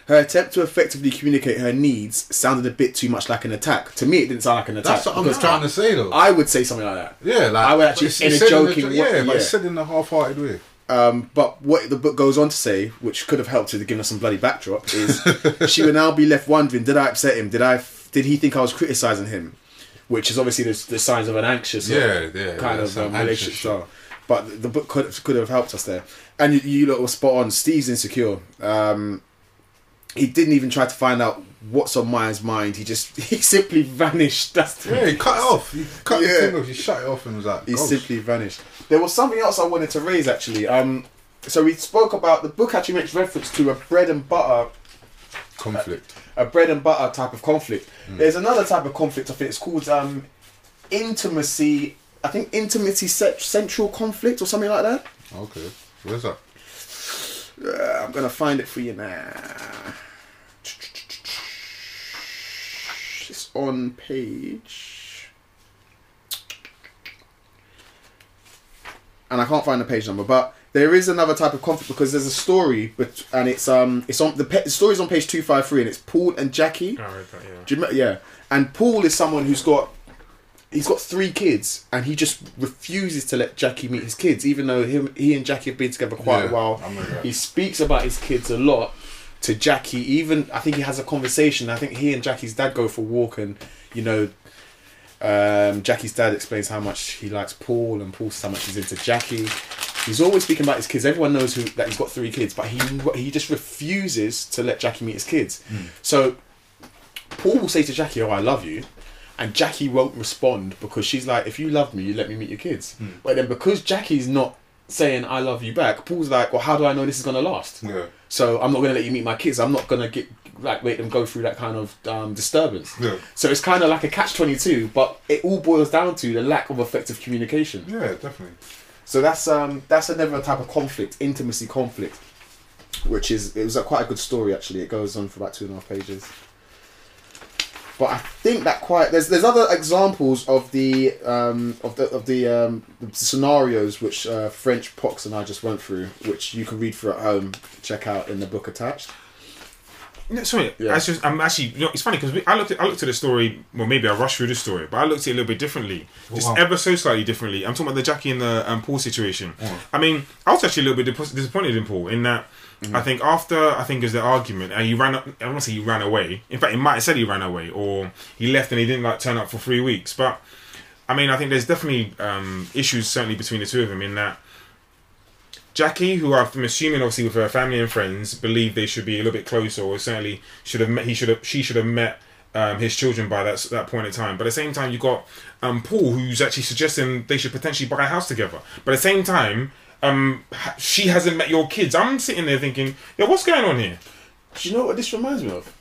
her attempt to effectively communicate her needs sounded a bit too much like an attack. To me, it didn't sound like an attack. That's what I'm because trying to say though. I would say something like that. yeah, like I would actually- but it's- in a it's said joking jo- way, yeah, but it's said in a half-hearted way. Um, but what the book goes on to say, which could have helped to give us some bloody backdrop, is *laughs* she would now be left wondering: Did I upset him? Did I? Did he think I was criticizing him? Which is obviously the, the signs of an anxious, Yeah, yeah, kind yeah, of um, relationship style. But the book could could have helped us there. And you, you lot were spot on. Steve's insecure. Um, he didn't even try to find out what's on Maya's mind. He just *laughs* he simply vanished. That's Yeah, he cut it off. He cut Yeah. the thing off. He shut it off and was like, he "Ghost." simply vanished. There was something else I wanted to raise actually. Um, so we spoke about the book actually makes reference to a bread and butter, conflict. A bread and butter type of conflict. Hmm. There's another type of conflict. I think it's called um, intimacy. I think intimacy cent- central conflict or something like that. Okay, where's that? Uh, I'm gonna find it for you now. It's on page. And I can't find the page number, but there is another type of conflict because there's a story, but and it's um it's on the, pe- the story's on page two five three, and it's Paul and Jackie. I read that. Yeah. Do you? Yeah, and Paul is someone who's got he's got three kids, and he just refuses to let Jackie meet his kids, even though him he and Jackie have been together quite Yeah, a while. I remember that. He speaks about his kids a lot to Jackie. Even I think he has a conversation. I think he and Jackie's dad go for a walk, and you know, um, Jackie's dad explains how much he likes Paul, and Paul says how much he's into Jackie. He's always speaking about his kids. Everyone knows who that he's got three kids, but he he just refuses to let Jackie meet his kids. So Paul will say to Jackie, "Oh, I love you," and Jackie won't respond because she's like, if you love me, you let me meet your kids. Hmm. But then because Jackie's not saying I love you back, Paul's like, well, how do I know this is gonna last? Yeah. So I'm not gonna let you meet my kids. I'm not gonna get like make them go through that kind of um, disturbance. Yeah. So it's kind of like a catch twenty two, but it all boils down to the lack of effective communication. Yeah, definitely. So that's um that's another type of conflict, intimacy conflict, which is it was quite a good story actually. It goes on for about two and a half pages. But I think that quite there's there's other examples of the um of the of the um the scenarios which uh, French Pox and I just went through, which you can read through at home. Check out in the book attached. No, sorry, Yeah. I just, I'm actually, you know, it's funny because I looked at, I looked at the story. Well, maybe I rushed through the story, but I looked at it a little bit differently, just wow. ever so slightly differently. I'm talking about the Jackie and the um, Paul situation. I mean, I was actually a little bit disappointed in Paul in that. I think after I think was the argument, and he ran. up- I don't want to say he ran away. In fact, he might have said he ran away, or he left and he didn't like turn up for three weeks. But I mean, I think there's definitely um, issues certainly between the two of them in that Jackie, who I'm assuming obviously with her family and friends, believe they should be a little bit closer, or certainly should have met. He should have. She should have met um, his children by that that point in time. But at the same time, you got um, Paul, who's actually suggesting they should potentially buy a house together. But at the same time, um, she hasn't met your kids. I'm sitting there thinking, yeah, what's going on here? Do you know what this reminds me of?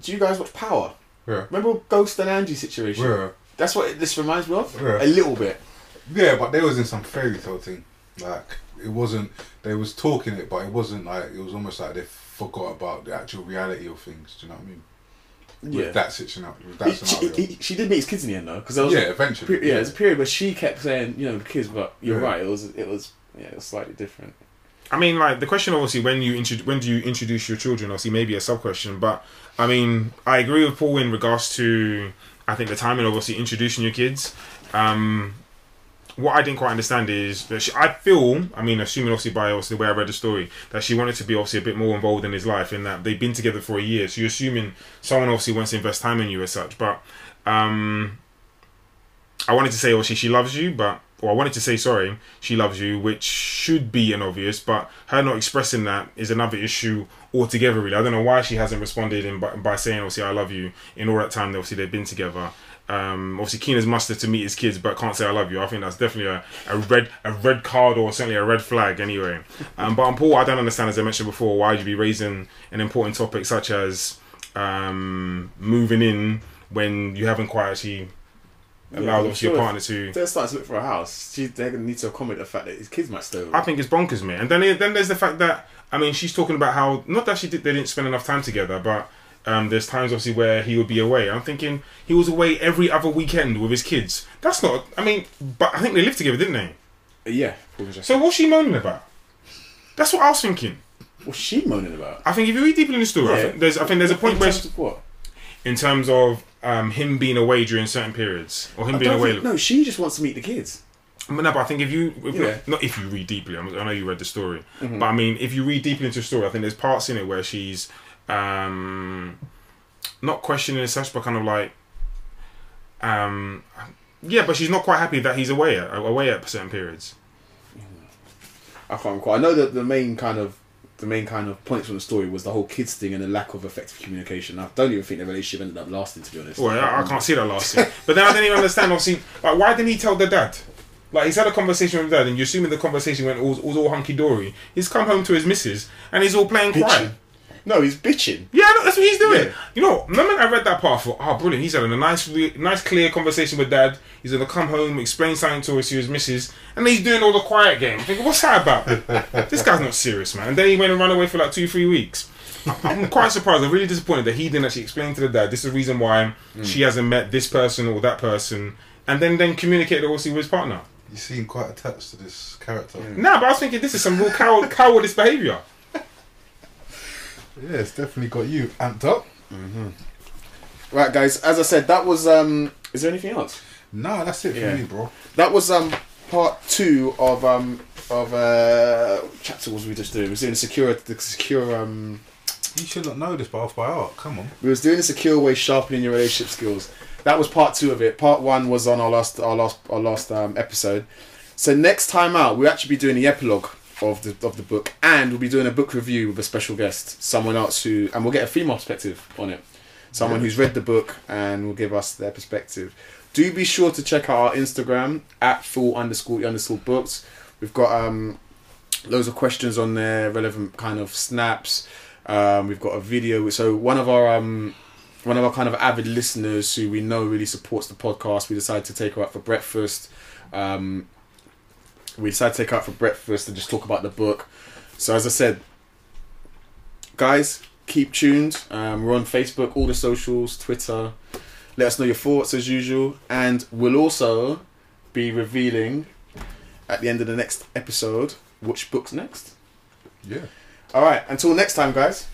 Do you guys watch Power? Yeah. Remember Ghost and Angie situation? Yeah. That's what this reminds me of. Yeah. A little bit. Yeah, but they was in some fairy tale thing. Like it wasn't. They was talking it, but it wasn't like it was almost like they forgot about the actual reality of things. Do you know what I mean? Yeah. With that situation, with that He- she, she did meet his kids in the end though, because there was yeah, a, eventually. pe- yeah, there's a period where she kept saying, you know, the kids, but you're Yeah. right. It was, it was, yeah, it was slightly different. I mean, like the question, obviously, when you intro- when do you introduce your children? Obviously, maybe a sub question, but I mean, I agree with Paul in regards to I think the timing of obviously introducing your kids. Um, what I didn't quite understand is that she, I feel, I mean, assuming obviously by obviously the way I read the story, that she wanted to be obviously a bit more involved in his life, in that they've been together for a year. So you're assuming someone obviously wants to invest time in you as such. But um, I wanted to say obviously she loves you, but or I wanted to say sorry, she loves you, which should be an obvious, but her not expressing that is another issue altogether. Really, I don't know why she hasn't responded in by, by saying obviously I love you in all that time. Obviously they've been together. Um, obviously keen as mustard to meet his kids, but can't say I love you. I think that's definitely a, a red a red card or certainly a red flag anyway. Um, but on Paul, I don't understand as I mentioned before why you'd you be raising an important topic such as um, moving in when you haven't quite actually allowed I'm obviously sure your partner to. They're starting to look for a house. She, they're going to need to accommodate the fact that his kids might stay over. I think it's bonkers, man. And then then there's the fact that I mean she's talking about how not that she did, they didn't spend enough time together, but um, there's times obviously where he would be away. I'm thinking he was away every other weekend with his kids. That's not. I mean, but I think they lived together, didn't they? yeah. So what's she moaning about? That's what I was thinking. what's she moaning about? I think if you read deeply in the story, I think there's I think there's a point In where terms of what? in terms of um, him being away during certain periods or him I being away. think- no, she just wants to meet the kids. But no, but I think if you, if Yeah. not, not if you read deeply, I, I know you read the story, Mm-hmm. but I mean, if you read deeply into the story, I think there's parts in it where she's um, not questioning as such, but kind of like, um, yeah, but she's not quite happy that he's away at away at certain periods. I can't recall. I know that the main kind of the main kind of points from the story was the whole kids thing and the lack of effective communication. I don't even think the relationship ended up lasting, to be honest. Well, I, I can't see that last thing. *laughs* But then I didn't even understand. Obviously, like, why didn't he tell the dad? Like he's had a conversation with dad, and you're assuming the conversation went all, all, all hunky dory. He's come home to his missus, and he's all playing quiet. No, he's bitching. Yeah, no, that's what he's doing. Yeah. You know, the moment I read that part, I thought, oh, brilliant. He's having a nice, re- nice, clear conversation with dad. He's gonna come home, explain something to us to his missus, and he's doing all the quiet game. I'm thinking, what's that about? *laughs* this guy's not serious, man. And then he went and ran away for like two, three weeks. I'm quite surprised. I'm really disappointed that he didn't actually explain to the dad this is the reason why hmm. she hasn't met this person or that person, and then then communicate obviously with his partner. You seem quite attached to this character. Nah, but I was thinking this is some real coward, *laughs* cowardice behaviour. Yeah, it's definitely got you amped up. Right, guys. As I said, that was. um Is there anything else? Nah, that's it for Yeah. me, bro. That was um part two of um of uh what chapter was we just doing? We was doing secure the secure um You should not know this, but off by heart. Come on. we was doing a secure way sharpening your relationship skills. That was part two of it. Part one was on our last our last our last um, episode. So next time out, we'll actually be doing the epilogue of the of the book, and we'll be doing a book review with a special guest, someone else who, and we'll get a female perspective on it. someone who's read the book and will give us their perspective. Do be sure to check out our Instagram at full underscore underscore books. We've got um, loads of questions on there, relevant kind of snaps. Um, we've got a video. So one of our um, one of our kind of avid listeners who we know really supports the podcast, we decided to take her out for breakfast. Um, we decided to take out for breakfast and just talk about the book. So as I said, guys, keep tuned. Um, we're on Facebook, all the socials, Twitter. Let us know your thoughts as usual, and we'll also be revealing at the end of the next episode which book's next. Yeah. All right. Until next time, guys.